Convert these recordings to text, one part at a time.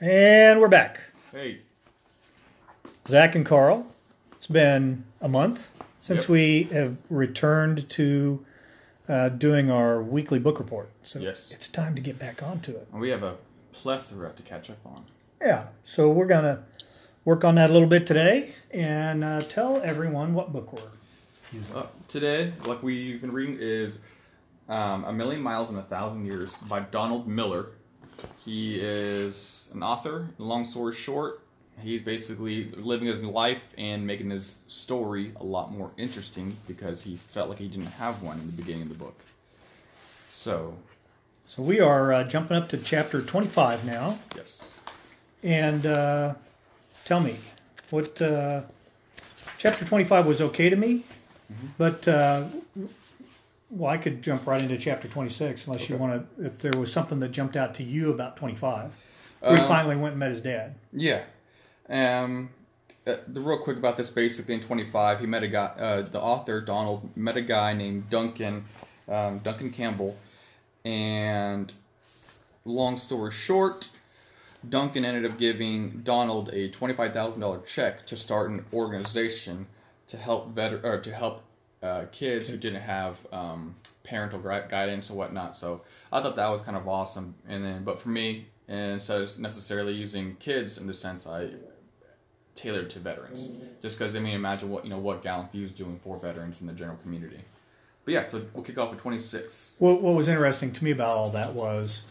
And we're back. Hey, Zach and Karl. It's been a month since Yep. we have returned to uh, doing our weekly book report. So Yes. it's time to get back onto it. we have a plethora to catch up on. Yeah. So we're going to work on that a little bit today and uh, tell everyone what book we're using. Uh, today, like we've been reading, is um, A Million Miles in a Thousand Years by Donald Miller. He is an author. Long story short, he's basically living his life and making his story a lot more interesting because he felt like he didn't have one in the beginning of the book. So, So we are uh, jumping up to chapter 25 now. yes. And uh, tell me, what uh, chapter 25 was okay to me, but uh, well, I could jump right into chapter 26 unless you want to. If there was something that jumped out to you about 25, we Um, finally went and met his dad. Yeah. Um, uh, the real quick about this, basically in 25, he met a guy. Uh, the author Donald met a guy named Duncan, um, Duncan Campbell, and long story short, Duncan ended up giving Donald a twenty-five thousand dollar check to start an organization to help veter- or to help uh, kids who didn't have um, parental guidance and whatnot. So I thought that was kind of awesome. And then, but for me, instead of necessarily using kids in the sense I tailored to veterans, just because I mean, imagine what you know what Gallant Few is doing for veterans in the general community. But yeah, so we'll kick off at twenty-six. What, what was interesting to me about all that was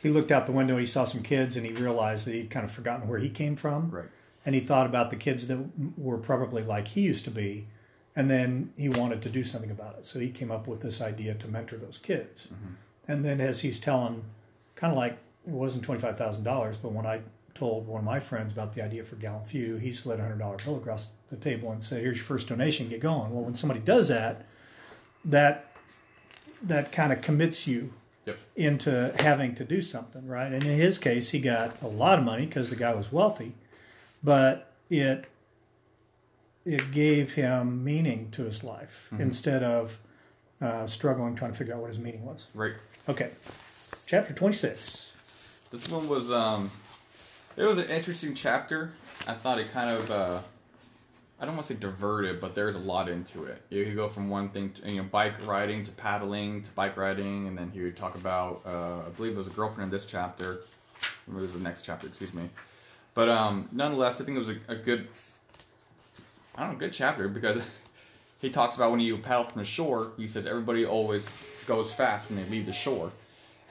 he looked out the window, he saw some kids, and he realized that he'd kind of forgotten where he came from. Right. and he thought about the kids that were probably like he used to be and then he wanted to do something about it so he came up with this idea to mentor those kids mm-hmm. and then as he's telling kind of like it wasn't $25000 but when i told one of my friends about the idea for gallant few he slid a $100 bill across the table and said here's your first donation get going well when somebody does that that that kind of commits you Yep. into having to do something, right? And in his case, he got a lot of money because the guy was wealthy, but it it gave him meaning to his life instead of uh, struggling trying to figure out what his meaning was. Right. Okay, chapter twenty six. This one was um, it was an interesting chapter. I thought it kind of uh, I don't want to say diverted, but there's a lot into it. You could go from one thing, to, you know, bike riding to paddling to bike riding, and then he would talk about uh, I believe it was a girlfriend in this chapter. It was the next chapter, excuse me. But um, nonetheless, I think it was a, a good, I don't know, good chapter because he talks about when you paddle from the shore. He says everybody always goes fast when they leave the shore,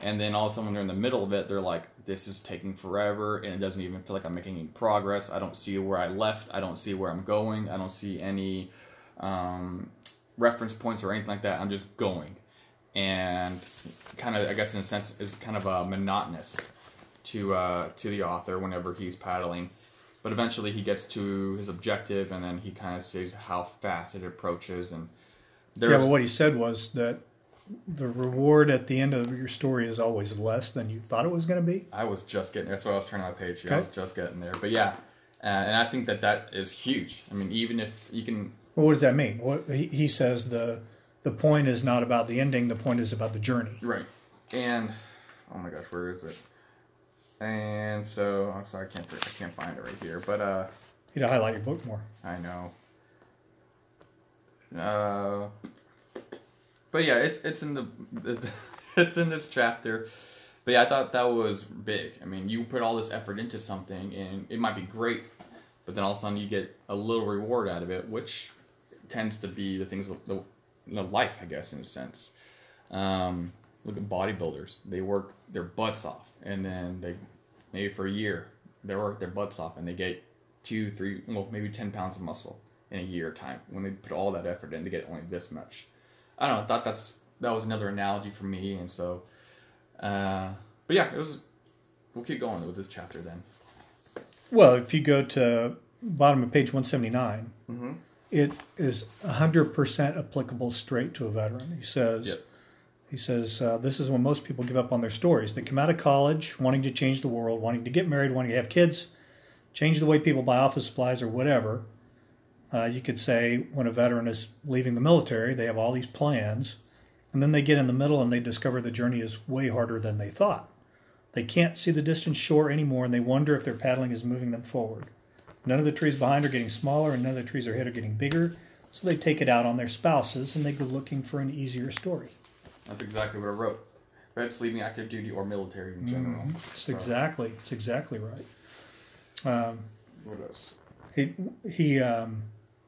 and then all of a sudden when they're in the middle of it, they're like, "This is taking forever, and it doesn't even feel like I'm making any progress. I don't see where I left. I don't see where I'm going. I don't see any um, reference points or anything like that. I'm just going." And kind of, I guess, in a sense, is kind of uh, monotonous to uh, to the author whenever he's paddling. But eventually, he gets to his objective, and then he kind of sees how fast it approaches. And Yeah, but what he said was that the reward at the end of your story is always less than you thought it was going to be. I was just getting there. That's why I was turning my page here. I Okay. was just getting there. But yeah, uh, and I think that that is huge. I mean, even if you can, Well, what does that mean? What he, he says the the point is not about the ending. The point is about the journey. right? And oh my gosh, where is it? And so I'm sorry, I can't I can't find it right here. But uh, You need to highlight your book more. I know. Uh, but yeah, it's it's in the it's in this chapter. But yeah, I thought that was big. I mean, you put all this effort into something, and it might be great, but then all of a sudden you get a little reward out of it, which tends to be the things of the life, I guess, in a sense. Um, look at bodybuilders; they work their butts off, and then they maybe for a year they work their butts off, and they get two, three, well, maybe ten pounds of muscle in a year time. When they put all that effort in, they get only this much. I don't know. I thought that's that was another analogy for me, and so. Uh, but yeah, it was. We'll keep going with this chapter then. Well, if you go to bottom of page 179, Mhm. it is 100% applicable straight to a veteran. He says, Yep. He says, uh, this is when most people give up on their stories. They come out of college wanting to change the world, wanting to get married, wanting to have kids, change the way people buy office supplies or whatever. Uh, you could say when a veteran is leaving the military, they have all these plans, and then they get in the middle and they discover the journey is way harder than they thought. They can't see the distant shore anymore, and they wonder if their paddling is moving them forward. None of the trees behind are getting smaller, and none of the trees ahead are getting bigger. So they take it out on their spouses, and they go looking for an easier story. That's exactly what I wrote. Vets leaving active duty or military in general. It's So, exactly, it's exactly right. Um, What else? he he um,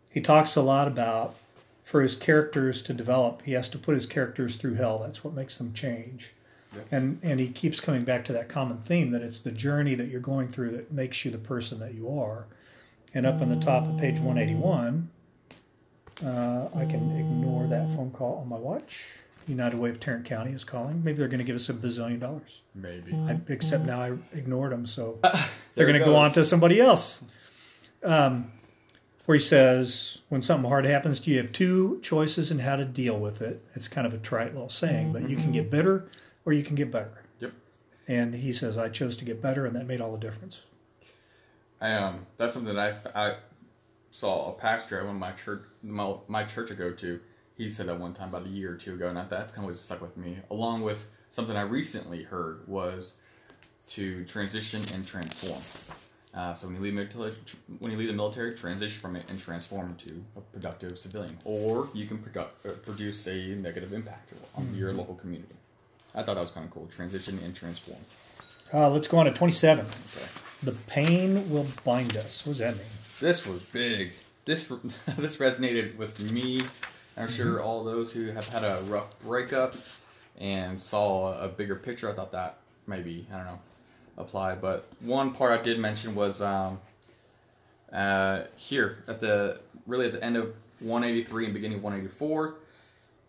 he talks a lot about for his characters to develop he has to put his characters through hell that's what makes them change Yep. and and he keeps coming back to that common theme that it's the journey that you're going through that makes you the person that you are and up on the top of page 181 uh, i can ignore that phone call on my watch united way of tarrant county is calling maybe they're going to give us a bazillion dollars Maybe. I, except now i ignored them so There they're going to go on to somebody else. Um, where he says, when something hard happens to you, you have two choices in how to deal with it. It's kind of a trite little saying, but you can get bitter or you can get better. Yep. And he says, I chose to get better, and that made all the difference. I um that's something I, I saw a pastor at one of my church my, my church I go to. He said that one time about a year or two ago, and that that's kind of stuck with me. Along with something I recently heard was to transition and transform. Uh, so when you leave military, when you leave the military, transition from it and transform into a productive civilian, or you can uh, produce a negative impact on your local community. I thought that was kind of cool. Transition and transform. Uh, let's go on to 27. Okay. The pain will bind us. What does that mean? This was big. This this resonated with me. I'm sure Mm-hmm. all those who have had a rough breakup and saw a bigger picture. I thought that maybe I don't know applied. But one part I did mention was um, uh, here at the really at the end of 183 and beginning of 184.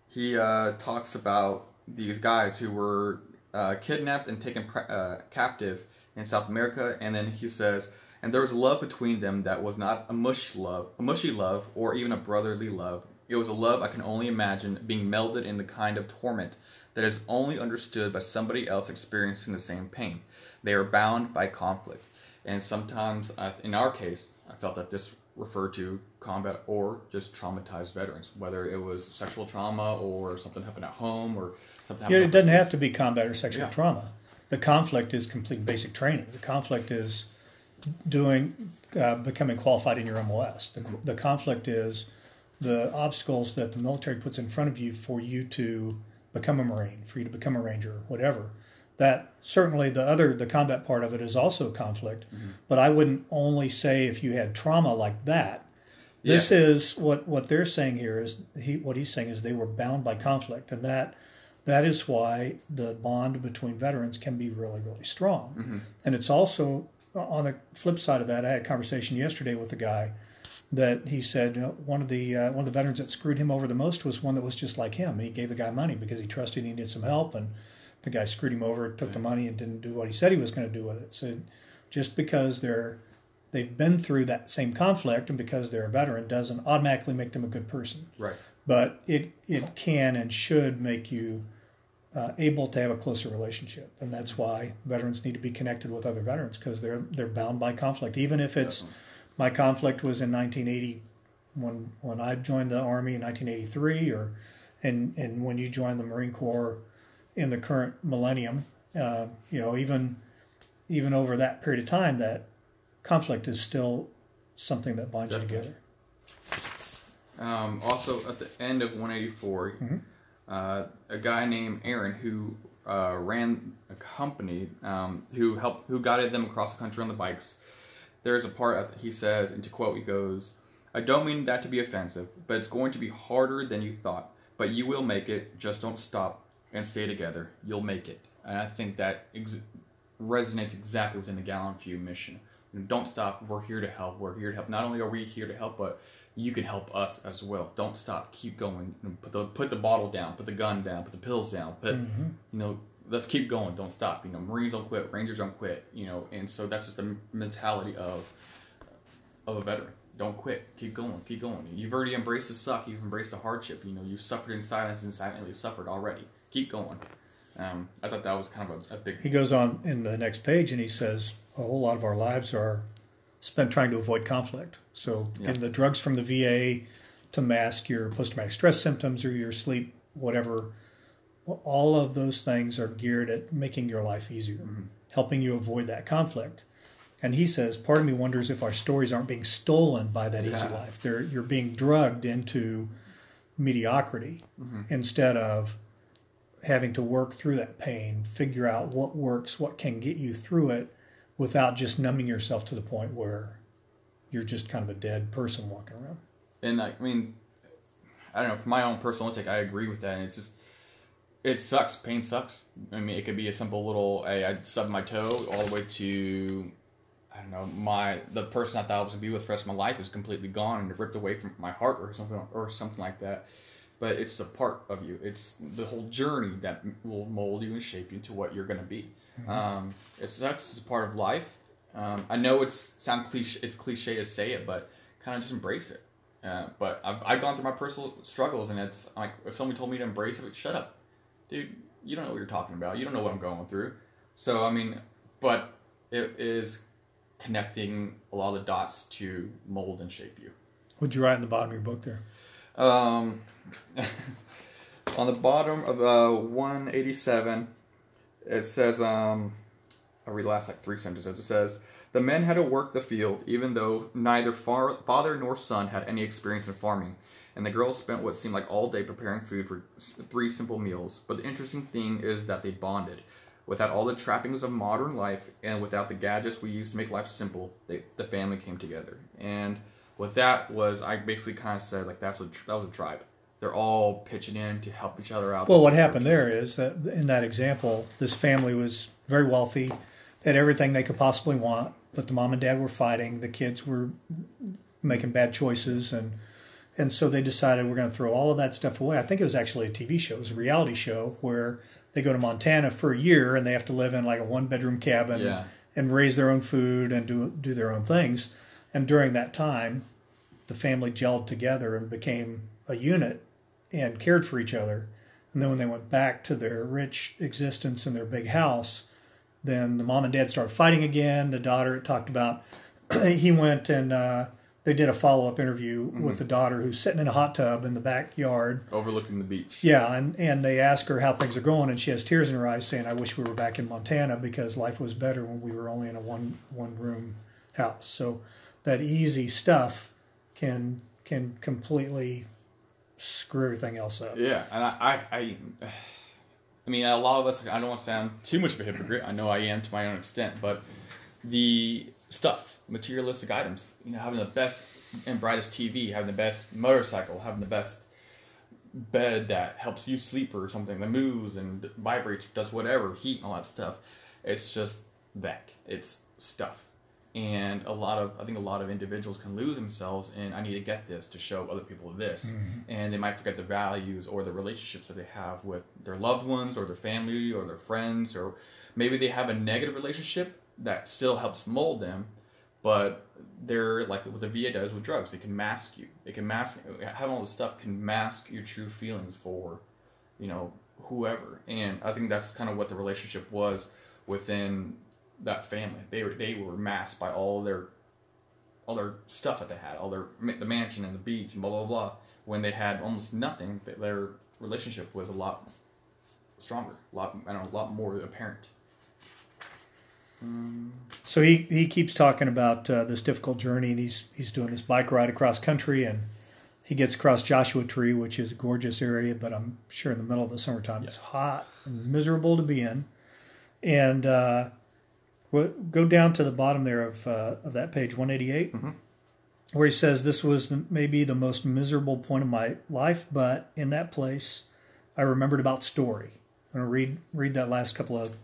He uh, talks about these guys who were uh, kidnapped and taken pre- uh, captive in South America, and then he says, and there was love between them that was not a mushy love, a mushy love, or even a brotherly love. It was a love I can only imagine being melded in the kind of torment that is only understood by somebody else experiencing the same pain. They are bound by conflict, and sometimes, in our case, I felt that this referred to combat or just traumatized veterans, whether it was sexual trauma or something happened at home or something. Yeah, it doesn't have to be combat or sexual Yeah. trauma. The conflict is complete basic training. The conflict is doing uh, becoming qualified in your MOS. The, the conflict is the obstacles that the military puts in front of you for you to become a Marine, for you to become a Ranger, whatever. That certainly the other the combat part of it is also conflict, mm-hmm. but I wouldn't only say if you had trauma like that. This Yeah. is what what they're saying here is he what he's saying is they were bound by conflict, and that that is why the bond between veterans can be really really strong. Mm-hmm. And it's also uh, on the flip side of that. I had a conversation yesterday with a guy that he said you know, one of the uh, one of the veterans that screwed him over the most was one that was just like him. And he gave the guy money because he trusted he needed some help, and the guy screwed him over, took the money, and didn't do what he said he was going to do with it. So just because they're they've been through that same conflict and because they're a veteran doesn't automatically make them a good person Right. but it it can and should make you uh, able to have a closer relationship, and that's why veterans need to be connected with other veterans because they're they're bound by conflict. Even if it's Definitely. My conflict was in 1980 when when I joined the army in 1983, or and and when you joined the Marine Corps in the current millennium, uh, you know even even over that period of time, that conflict is still something that binds Definitely. you together. Um, also, at the end of 184, uh, a guy named Aaron who uh, ran a company um, who helped who guided them across the country on the bikes. There's a part that he says, and to quote, he goes, "I don't mean that to be offensive, but it's going to be harder than you thought. But you will make it. Just don't stop and stay together. You'll make it." And I think that ex- resonates exactly within the Gallant Few mission. You know, don't stop. We're here to help. We're here to help. Not only are we here to help, but you can help us as well. Don't stop. Keep going. You know, Put the put the bottle down. Put the gun down. Put the pills down. Put mm-hmm. you know. Let's keep going. Don't stop. You know, Marines don't quit. Rangers don't quit. You know, and so that's just the mentality of of a veteran. Don't quit. Keep going. Keep going. You've already embraced the suck. You've embraced the hardship. You know, you've suffered in silence and silently suffered already. Keep going. Um, I thought that was kind of a, a big He goes on in the next page and he says a whole lot of our lives are spent trying to avoid conflict. So Yeah. getting the drugs from the VA to mask your post-traumatic stress symptoms or your sleep, whatever, all of those things are geared at making your life easier. Mm-hmm. helping you avoid that conflict. And he says, part of me wonders if our stories aren't being stolen by that easy life. They're, you're being drugged into mediocrity mm-hmm. instead of having to work through that pain, figure out what works, what can get you through it without just numbing yourself to the point where you're just kind of a dead person walking around. and I mean, I don't know. For my own personal take, I agree with that. And it's just, it sucks. Pain sucks. I mean, it could be a simple little, hey, I stubbed my toe, all the way to, I don't know, my the person I thought I was gonna be with for the rest of my life is completely gone and ripped away from my heart or something or something like that. But it's a part of you. It's the whole journey that will mold you and shape you to what you're gonna be. Um, it sucks. It's a part of life. Um, I know it's sound cliche. It's cliche to say it, but kind of just embrace it. Uh, but I've, I've gone through my personal struggles, and it's like if somebody told me to embrace it, shut up, dude. You don't know what you're talking about. You don't know what I'm going through. So I mean, but it is connecting a lot of the dots to mold and shape you. What'd you write in the bottom of your book there? Um, on the bottom of uh, 187, it says, um, I'll read the last like three sentences. It says, The men had to work the field, even though neither far- father nor son had any experience in farming. And the girls spent what seemed like all day preparing food for three simple meals. But the interesting thing is that they bonded. Without all the trappings of modern life and without the gadgets we use to make life simple, they, the family came together. And what that was, I basically kind of said like that's what that was a tribe. They're all pitching in to help each other out. Well, what happened there is that in that example, this family was very wealthy, they had everything they could possibly want, but the mom and dad were fighting. The kids were making bad choices, and and so they decided we're going to throw all of that stuff away. I think it was actually a TV show, it was a reality show where they go to Montana for a year and they have to live in like a one bedroom cabin Yeah. and raise their own food and do do their own things. And during that time, the family gelled together and became a unit and cared for each other. And then when they went back to their rich existence in their big house, then the mom and dad started fighting again. The daughter talked about, he went and uh, they did a follow up interview with mm-hmm. the daughter who's sitting in a hot tub in the backyard. overlooking the beach. Yeah, and, and they ask her how things are going, and she has tears in her eyes, saying, "I wish we were back in Montana because life was better when we were only in a one one room house." So that easy stuff can can completely screw everything else up. Yeah, and I, I, I, I mean, a lot of us. I don't want to sound too much of a hypocrite. I know I am to my own extent, but the stuff, materialistic items, you know, having the best and brightest TV, having the best motorcycle, having the best bed that helps you sleep or something that moves and vibrates, does whatever, heat and all that stuff. It's just that. It's stuff. And a lot of, I think a lot of individuals can lose themselves in, I need to get this to show other people this. Mm-hmm. And they might forget the values or the relationships that they have with their loved ones or their family or their friends. Or maybe they have a negative relationship that still helps mold them, but they're like what the VA does with drugs. They can mask you. They can mask, having all this stuff can mask your true feelings for, you know, whoever. And I think that's kind of what the relationship was within that family. They were they were masked by all their all their stuff that they had, all their the mansion and the beach and blah blah blah. When they had almost nothing, their relationship was a lot stronger, a lot I don't know, a lot more apparent. So he, he keeps talking about uh, this difficult journey, and he's he's doing this bike ride across country, and he gets across Joshua Tree, which is a gorgeous area, but I'm sure in the middle of the summertime it's hot and miserable to be in. And uh, we'll go down to the bottom there of uh, of that page 188, where he says this was the, maybe the most miserable point of my life, but in that place, I remembered about story. I'm going to read read that last couple of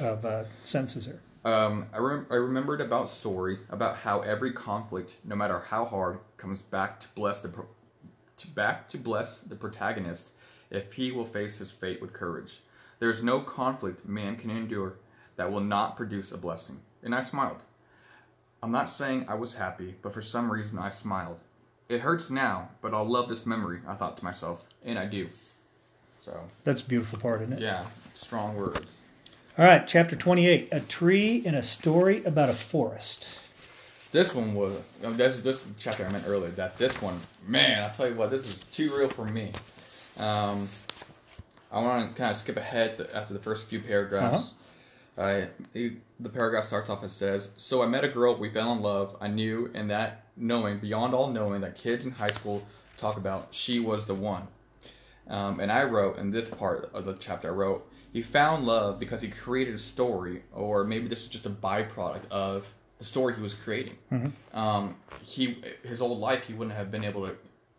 of uh, sentences here. Um, I, rem- I remembered about story about how every conflict, no matter how hard, comes back to bless the pro- to back to bless the protagonist if he will face his fate with courage. There is no conflict man can endure that will not produce a blessing. And I smiled. I'm not saying I was happy, but for some reason I smiled. It hurts now, but I'll love this memory, I thought to myself, and I do. So, That's a beautiful part, isn't it? yeah, strong words. All right, chapter 28 A Tree and a Story About a Forest. This one was oh, this this chapter I meant earlier. That this one, man, I'll tell you what, this is too real for me. Um, I want to kind of skip ahead to, after the first few paragraphs. Uh-huh. I, he- the paragraph starts off and says, "So I met a girl. We fell in love. I knew, and that knowing beyond all knowing that kids in high school talk about, she was the one." Um, and I wrote in this part of the chapter, I wrote, "He found love because he created a story, or maybe this was just a byproduct of the story he was creating. Um, he his whole life he wouldn't have been able to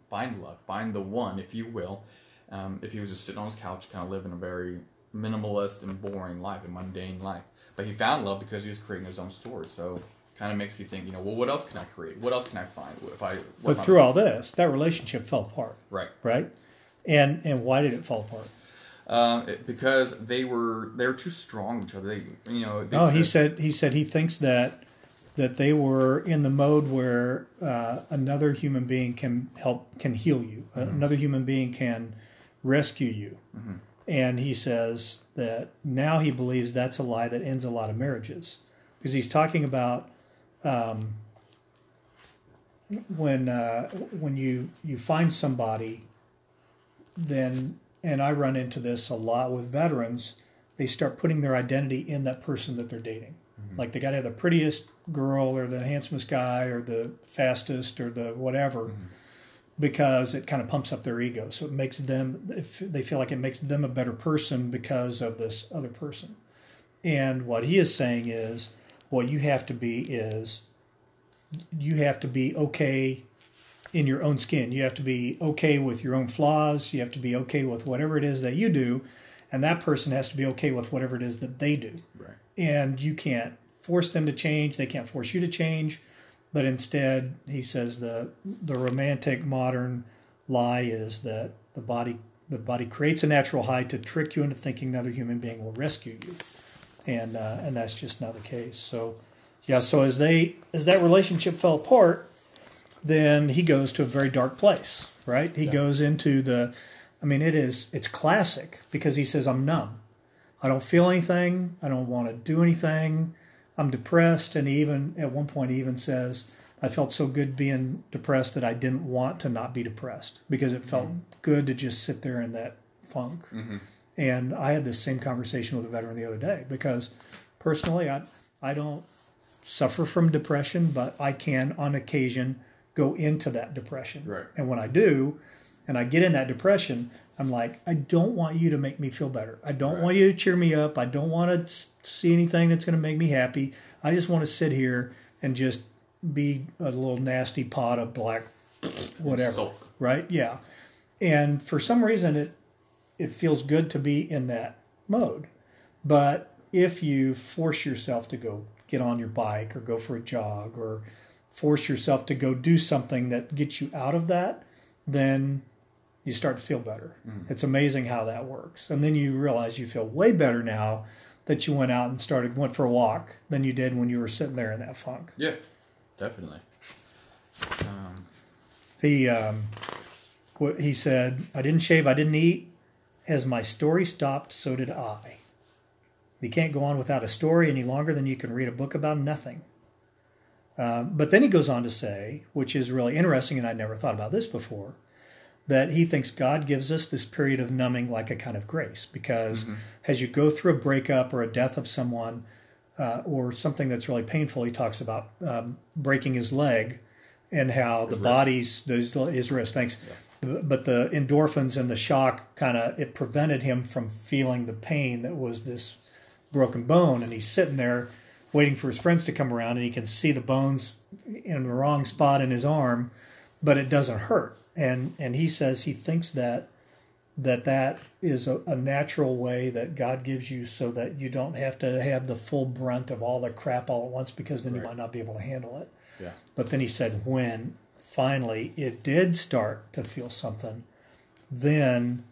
find love, find the one, if you will, um, if he was just sitting on his couch, kind of living a very minimalist and boring life, a mundane life. But he found love because he was creating his own story. So kind of makes you think, you know, well, what else can I create? What else can I find? If I, But through all this, that relationship fell apart, right, right? And and why did it fall apart? Um, it- because they were they were too strong each other. They, you know, they Oh, he said he said he thinks that that they were in the mode where uh, another human being can help can heal you. Another human being can rescue you. And he says that now he believes that's a lie that ends a lot of marriages because he's talking about um, when uh, when you you find somebody, then and I run into this a lot with veterans. They start putting their identity in that person that they're dating. Mm-hmm. Like they got to have the prettiest girl or the handsomest guy or the fastest or the whatever, mm-hmm. because it kind of pumps up their ego. So it makes them if they feel like it makes them a better person because of this other person. And what he is saying is, what you have to be is, you have to be okay in your own skin. You have to be okay with your own flaws. You have to be okay with whatever it is that you do, and that person has to be okay with whatever it is that they do. right, And you can't force them to change. They can't force you to change. But instead, he says the the romantic modern lie is that the body the body creates a natural high to trick you into thinking another human being will rescue you, and uh, and that's just not the case. So, yeah. So as they as that relationship fell apart, then he goes to a very dark place. Right? He Yeah. goes into the. I mean, it is it's classic because he says I'm numb. I don't feel anything. I don't want to do anything. I'm depressed. And he even at one point, he even says, I felt so good being depressed that I didn't want to not be depressed because it felt mm-hmm. good to just sit there in that funk. Mm-hmm. And I had this same conversation with a veteran the other day because personally, I, I don't suffer from depression, but I can on occasion go into that depression. Right. And when I do, and I get in that depression, I'm like, I don't want you to make me feel better. I don't Right. want you to cheer me up. I don't want to see anything that's going to make me happy. I just want to sit here and just be a little nasty pot of black whatever. Sulfur. Right? Yeah. And for some reason it it feels good to be in that mode. But if you force yourself to go get on your bike or go for a jog or force yourself to go do something that gets you out of that, then you start to feel better. It's amazing how that works. And then you realize you feel way better now that you went out and started went for a walk than you did when you were sitting there in that funk. yeah, definitely. Um, He um, what he said, I didn't shave, I didn't eat. As my story stopped, so did I. You can't go on without a story any longer than you can read a book about nothing. Um, but then he goes on to say, which is really interesting, and I never thought about this before, that he thinks God gives us this period of numbing like a kind of grace, because as you go through a breakup or a death of someone, uh, or something that's really painful, he talks about um, breaking his leg and how the wrist. body's those his wrist. Thanks, but the endorphins and the shock kind of it prevented him from feeling the pain that was this broken bone, and he's sitting there waiting for his friends to come around, and he can see the bones in the wrong spot in his arm, but it doesn't hurt. And and he says he thinks that that that is a, a natural way that God gives you so that you don't have to have the full brunt of all the crap all at once because then you might not be able to handle it. yeah, But then he said when finally it did start to feel something, then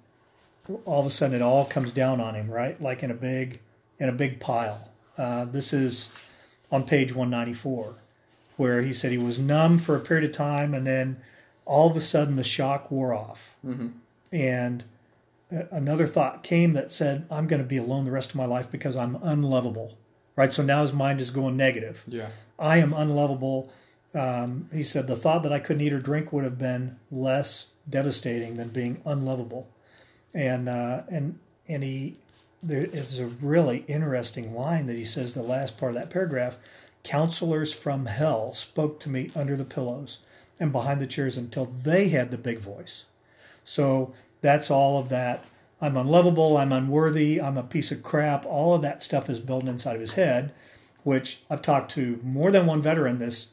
all of a sudden it all comes down on him, right? Like in a big in a big pile. Uh, this is on page 194, where he said he was numb for a period of time, and then all of a sudden the shock wore off, and another thought came that said, "I'm going to be alone the rest of my life because I'm unlovable." Right. So now his mind is going negative. yeah, I am unlovable. Um, he said the thought that I couldn't eat or drink would have been less devastating than being unlovable, and uh, and and he there is a really interesting line that he says the last part of that paragraph counselors from hell spoke to me under the pillows and behind the chairs until they had the big voice. So that's all of that. I'm unlovable i'm unworthy i'm a piece of crap. All of that stuff is built inside of his head which i've talked to more than one veteran this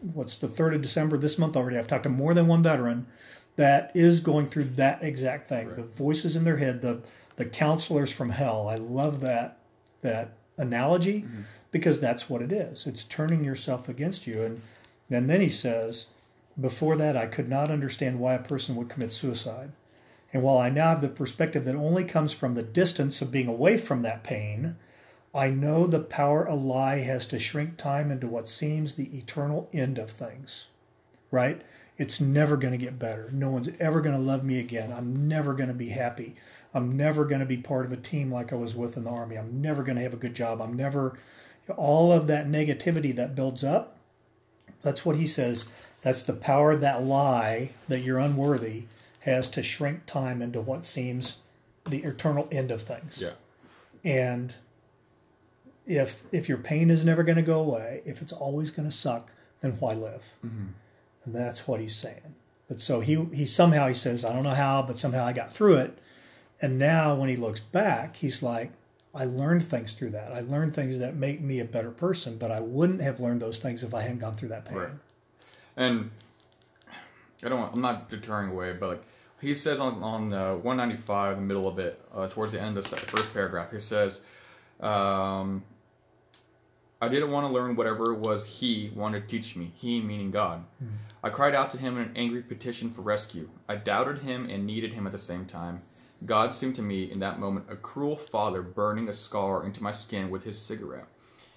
what's the 3rd of december this month already i've talked to more than one veteran that is going through that exact thing. Right. the voices in their head the the counselors from hell i love that that analogy mm-hmm. because that's what it is it's turning yourself against you and and then he says before that i could not understand why a person would commit suicide and while i now have the perspective that only comes from the distance of being away from that pain i know the power a lie has to shrink time into what seems the eternal end of things right? It's never going to get better. No one's ever going to love me again. I'm never going to be happy. I'm never going to be part of a team like I was with in the army. I'm never going to have a good job. I'm never all of that negativity that builds up. That's what he says. That's the power of that lie that you're unworthy has to shrink time into what seems the eternal end of things. Yeah. And if if your pain is never going to go away, if it's always going to suck, then why live? Mm-hmm. And that's what he's saying. But so he he somehow he says, I don't know how, but somehow I got through it. And now when he looks back, he's like, I learned things through that. I learned things that make me a better person, but I wouldn't have learned those things if I hadn't gone through that pain. Right. And I don't want, I'm not deterring away, but like he says on on uh, 195, the middle of it, uh, towards the end of the first paragraph, he says, um, "I didn't want to learn whatever it was he wanted to teach me. He meaning God. I cried out to him in an angry petition for rescue. I doubted him and needed him at the same time." God seemed to me in that moment a cruel father burning a scar into my skin with his cigarette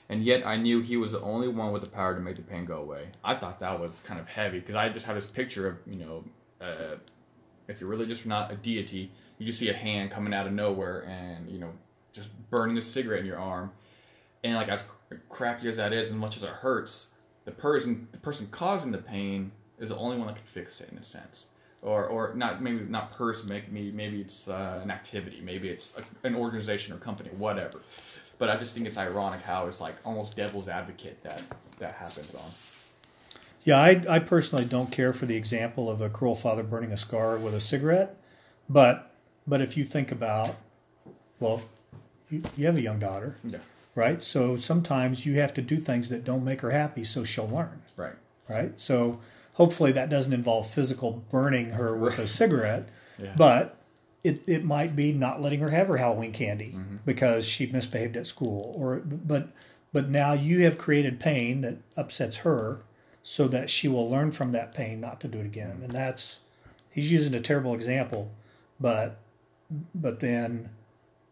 and yet I knew he was the only one with the power to make the pain go away. I thought that was kind of heavy because I just had this picture of you know, uh, if you're really just not a deity, you just see a hand coming out of nowhere and you know just burning a cigarette in your arm, and like as crappy as that is, and much as it hurts, the person the person causing the pain is the only one that can fix it in a sense. Or, or not maybe not person maybe maybe it's uh, an activity maybe it's a, an organization or company whatever but I just think it's ironic how it's like almost devil's advocate that that happens on. Yeah, I, I personally don't care for the example of a cruel father burning a scar with a cigarette, but but if you think about, well, you, you have a young daughter, Yeah. right? So sometimes you have to do things that don't make her happy, so she'll learn, Right. right? So hopefully that doesn't involve physical burning her with a cigarette, Yeah. but it, it might be not letting her have her Halloween candy mm-hmm. because she misbehaved at school, or but but now you have created pain that upsets her, so that she will learn from that pain not to do it again, mm-hmm. and that's he's using a terrible example, but but then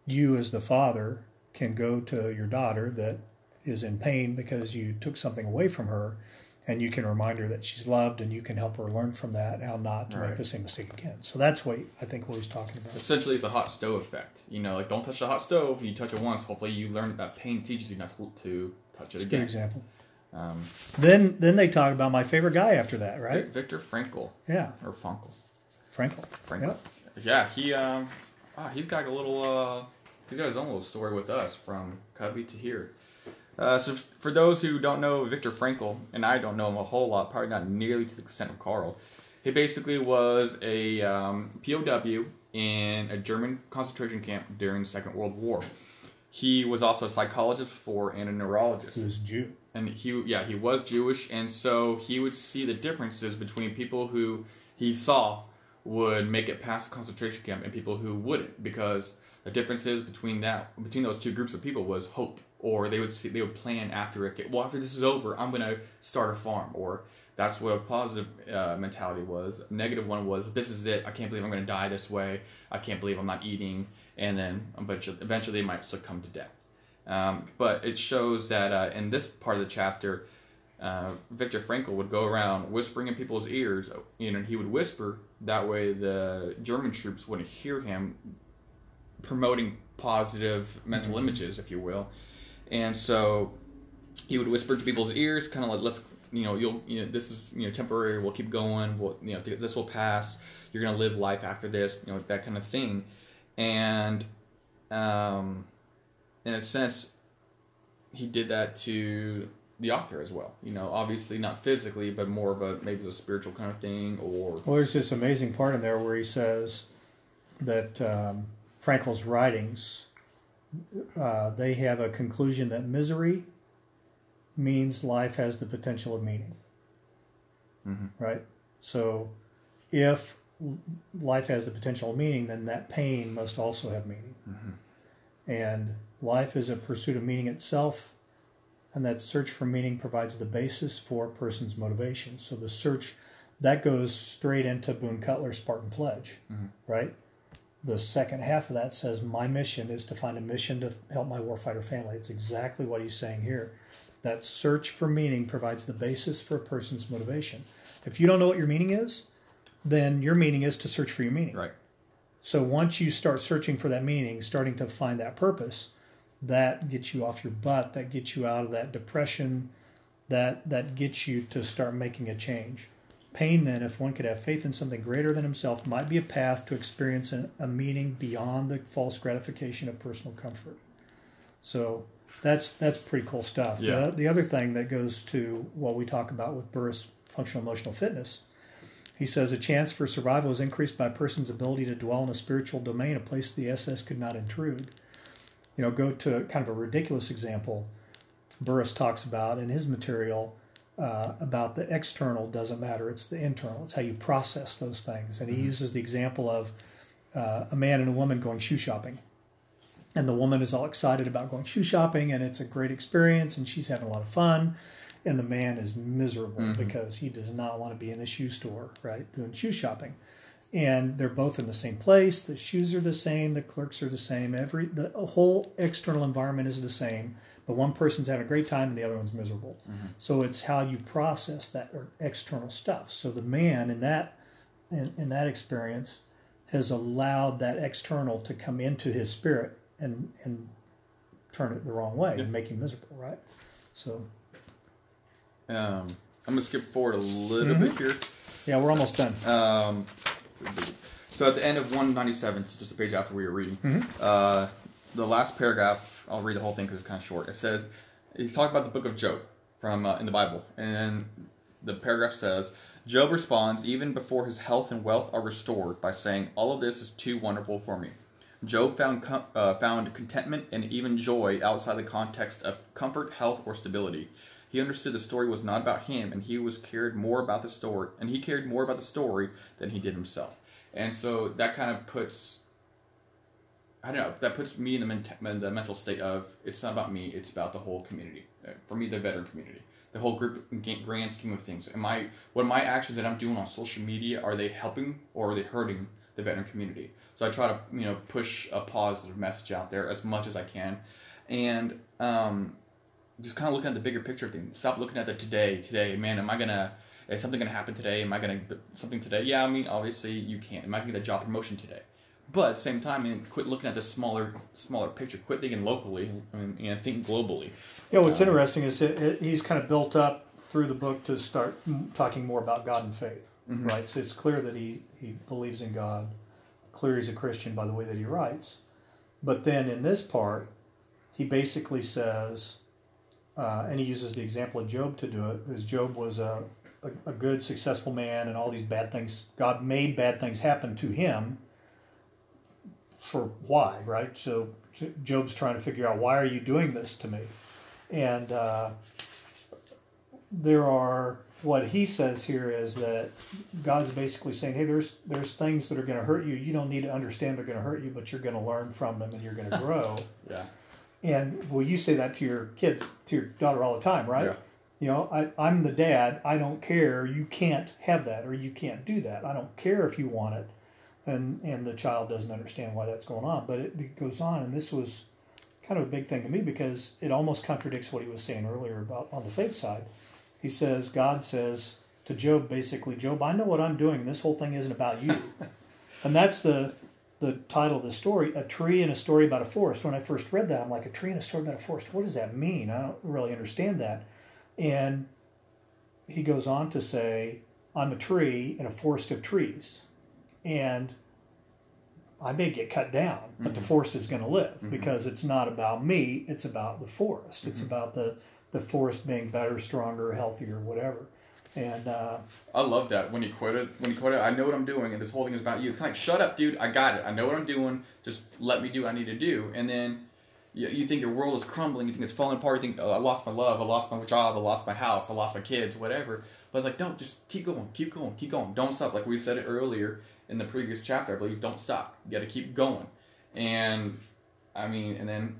you as the father can go to your daughter that is in pain because you took something away from her and you can remind her that she's loved and you can help her learn from that how not to make the same mistake again so that's what i think what he's talking about Essentially, it's a hot stove effect. You know, like don't touch the hot stove. You touch it once, hopefully you learn that pain teaches you not to, to touch it good again. example Um, then then they talk about my favorite guy after that right Viktor Frankl yeah or Funkel. frankel Frankl. Yep. Yeah, he um, ah, he's got a little uh, he's got his own little story with us from Covey to here. Uh, so for those who don't know Viktor Frankl, and I don't know him a whole lot, probably not nearly to the extent of Karl, he basically was a um, POW in a German concentration camp during the Second World War. He was also a psychologist for and a neurologist. Who's jew. And he yeah he was Jewish, and so he would see the differences between people who he saw would make it past the concentration camp and people who wouldn't, because the differences between that between those two groups of people was hope, or they would see they would plan after it. Well, after this is over, I'm gonna start a farm, or that's what a positive uh, mentality was. A negative one was this is it. I can't believe I'm gonna die this way. I can't believe I'm not eating, and then eventually, eventually they might succumb to death. Um, but it shows that uh, in this part of the chapter, uh, Viktor Frankl would go around whispering in people's ears. You know, he would whisper that way the German troops wouldn't hear him, promoting positive mental images, if you will. And so he would whisper to people's ears, kind of like, "Let's, you know, you'll, you know, this is, you know, temporary. We'll keep going. We'll, you know, this will pass. You're gonna live life after this. You know, that kind of thing." And um, in a sense, he did that to the author as well. You know, obviously not physically, but more of a maybe a spiritual kind of thing, or Well, there's this amazing part in there where he says that um, Frankl's writings uh, they have a conclusion that misery means life has the potential of meaning. Mhm. Right. So, if life has the potential of meaning, then that pain must also have meaning. And life is a pursuit of meaning itself, and that search for meaning provides the basis for a person's motivation. So the search that goes straight into Boone Cutler's Spartan Pledge, right? The second half of that says, "My mission is to find a mission to help my warfighter family." It's exactly what he's saying here. That search for meaning provides the basis for a person's motivation. If you don't know what your meaning is, then your meaning is to search for your meaning. right. So once you start searching for that meaning, starting to find that purpose, that gets you off your butt. That gets you out of that depression. That that gets you to start making a change. Pain, then, if one could have faith in something greater than himself, might be a path to experience an, a meaning beyond the false gratification of personal comfort. So that's that's pretty cool stuff. Yeah. The, the other thing that goes to what we talk about with Burris functional emotional fitness he says a chance for survival is increased by a person's ability to dwell in a spiritual domain, a place the SS could not intrude. You know, go to kind of a ridiculous example. Burris talks about in his material uh, about the external doesn't matter; it's the internal. It's how you process those things. And he uses the example of uh, a man and a woman going shoe shopping, and the woman is all excited about going shoe shopping, and it's a great experience, and she's having a lot of fun and the man is miserable because he does not want to be in a shoe store, right, doing shoe shopping. And they're both in the same place. The shoes are the same. The clerks are the same. Every the whole external environment is the same. But one person's having a great time and the other one's miserable. So it's how you process that external stuff. So the man in that in, in that experience has allowed that external to come into his spirit and and turn it the wrong way and make him miserable, right? So Um, I'm gonna skip forward a little bit here. yeah, we're almost done. Um, so at the end of 197, it's just a page after we were reading, uh, the last paragraph, I'll read the whole thing because it's kind of short. It says, he's talking about the book of Job from uh, in the Bible, and the paragraph says, Job responds even before his health and wealth are restored by saying, "All of this is too wonderful for me." Job found uh, found contentment and even joy outside the context of comfort, health, or stability. He understood the story was not about him, and he was cared more about the story, and he cared more about the story than he did himself. And so that kind of puts, I don't know, that puts me in the, ment- the mental state of it's not about me, it's about the whole community. Uh, For me, the veteran community, the whole group, grand scheme of things. Am I, what my actions that I'm doing on social media are they helping or are they hurting the veteran community? So I try to you know push a positive message out there as much as I can, and um, just kind of looking at the bigger picture thing. Stop looking at the today. Today, man, am I gonna? Is something gonna happen today? Am I gonna something today? Yeah, I mean, obviously you can't. Am I gonna get a job promotion today? But at the same time, man, quit looking at the smaller, smaller picture. Quit thinking locally and, and think globally. Yeah, what's interesting is it, it, he's kind of built up through the book to start m- talking more about God and faith, right? So it's clear that he, he believes in God, clear he's a Christian by the way that he writes. But then in this part, he basically says, uh, and he uses the example of Job to do it, because Job was a, a, a good, successful man, and all these bad things, God made bad things happen to him for why, right? So Job's trying to figure out why are you doing this to me, and uh, there are what he says here is that God's basically saying, hey, there's there's things that are going to hurt you. You don't need to understand they're going to hurt you, but you're going to learn from them and you're going to grow. Yeah. and well, you say that to your kids, to your daughter all the time, right? Yeah. You know, I, I'm the dad. I don't care. You can't have that, or you can't do that. I don't care if you want it, and and the child doesn't understand why that's going on. But it, it goes on, and this was kind of a big thing to me because it almost contradicts what he was saying earlier about on the faith side. He says God says to Job, basically, Job, I know what I'm doing, this whole thing isn't about you. and that's the the title of the story, a tree and a story about a forest. When I first read that, I'm like, a tree and a story about a forest. What does that mean? I don't really understand that. And he goes on to say, I'm a tree in a forest of trees. And I may get cut down, but the mm-hmm. forest is going to live mm-hmm. because it's not about me. It's about the forest. It's mm-hmm. about the the forest being better, stronger, healthier, whatever. And uh, I love that when you quote it. When you quote it, I know what I'm doing, and this whole thing is about you. It's kind of like, shut up, dude. I got it. I know what I'm doing. Just let me do what I need to do. And then you, you think your world is crumbling. You think it's falling apart. You think, oh, I lost my love. I lost my job. I lost my house. I lost my kids. Whatever. But it's like, no, just keep going. Keep going. Keep going. Don't stop. Like we said it earlier in the previous chapter. I believe. Don't stop. You got to keep going. And I mean, and then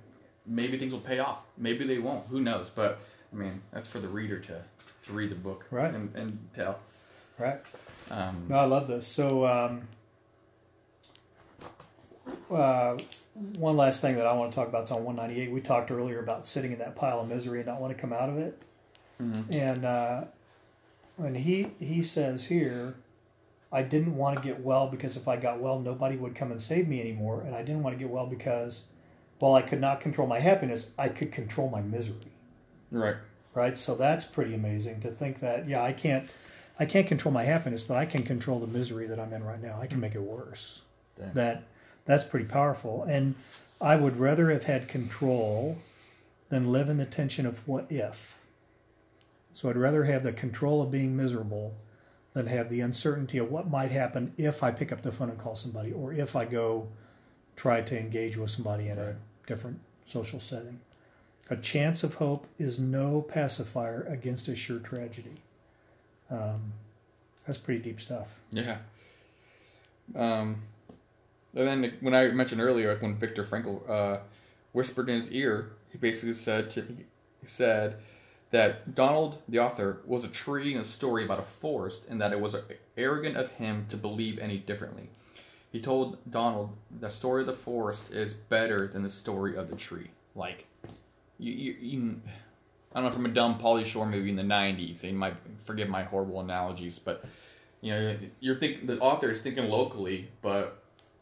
maybe things will pay off. Maybe they won't. Who knows? But I mean, that's for the reader to to read the book Right. and, and tell. right. Um, No, I love this. So, um, uh, one last thing that I want to talk about is on 198. We talked earlier about sitting in that pile of misery and not want to come out of it. Mhm. And uh, when he he says here, I didn't want to get well because if I got well, nobody would come and save me anymore, and I didn't want to get well because, while I could not control my happiness, I could control my misery. Right. right? So that's pretty amazing to think that yeah i can't i can't control my happiness but i can control the misery that i'm in right now. I can hmm. make it worse. Dang. that that's pretty powerful. And i would rather have had control than live in the tension of what if. So i'd rather have the control of being miserable than have the uncertainty of what might happen if i pick up the phone and call somebody or if i go try to engage with somebody in a different social setting a chance of hope is no pacifier against a sure tragedy. Um, that's pretty deep stuff. Yeah. Um, and then when I mentioned earlier, like when Viktor Frankl uh, whispered in his ear, he basically said to he said that Donald, the author, was a tree in a story about a forest, and that it was arrogant of him to believe any differently. He told Donald the story of the forest is better than the story of the tree. Like, you, you, you I don't know, from a dumb Pauly Shore movie in the '90s. And you might forgive my horrible analogies, but you know, you're think the author is thinking locally, but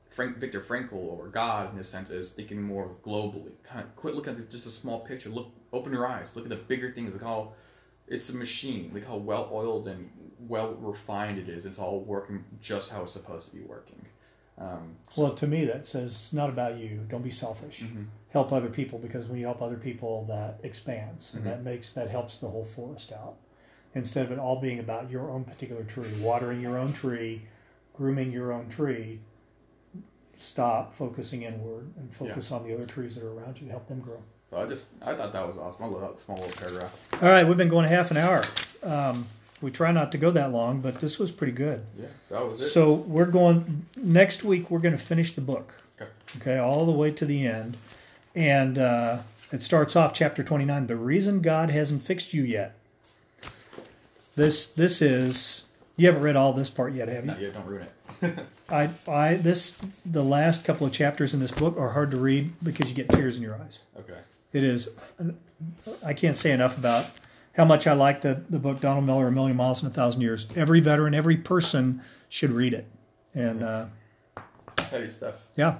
Frank Viktor Frankl or God, in a sense, is thinking more globally. Kind of quit looking at just a small picture. Look, open your eyes. Look at the bigger things. Look how it's a machine. Look how well oiled and well refined it is. It's all working just how it's supposed to be working. Um, Well, to me, that says it's not about you. Don't be selfish. mhm. Help other people because when you help other people, that expands and Mhm. that makes that helps the whole forest out. Instead of it all being about your own particular tree, watering your own tree, grooming your own tree, stop focusing inward and focus on the other trees that are around you. To help them grow. So I just I thought that was awesome. I love that small little paragraph. All right, we've been going half an hour. Um, we try not to go that long, but this was pretty good. Yeah, that was it. So we're going next week. We're going to finish the book. Okay. Okay, all the way to the end, and uh, it starts off chapter twenty nine. The reason God hasn't fixed you yet. This this is you haven't read all this part yet, have you? Not yet. Don't ruin it. I I this the last couple of chapters in this book are hard to read because you get tears in your eyes. Okay. It is. I can't say enough about how much I like the, the book Donald Miller, A Million Miles in a Thousand Years. Every veteran, every person should read it. And uh, Heavy stuff. yeah.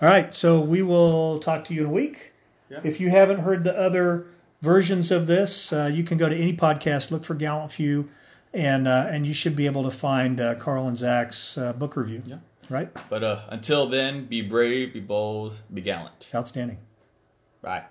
All right. So we will talk to you in a week. Yeah. If you haven't heard the other versions of this, uh, you can go to any podcast, look for Gallant Few, and uh, and you should be able to find uh, Karl and Zach's uh, book review. Yeah. Right? But uh, until then, be brave, be bold, be gallant. Outstanding. Bye.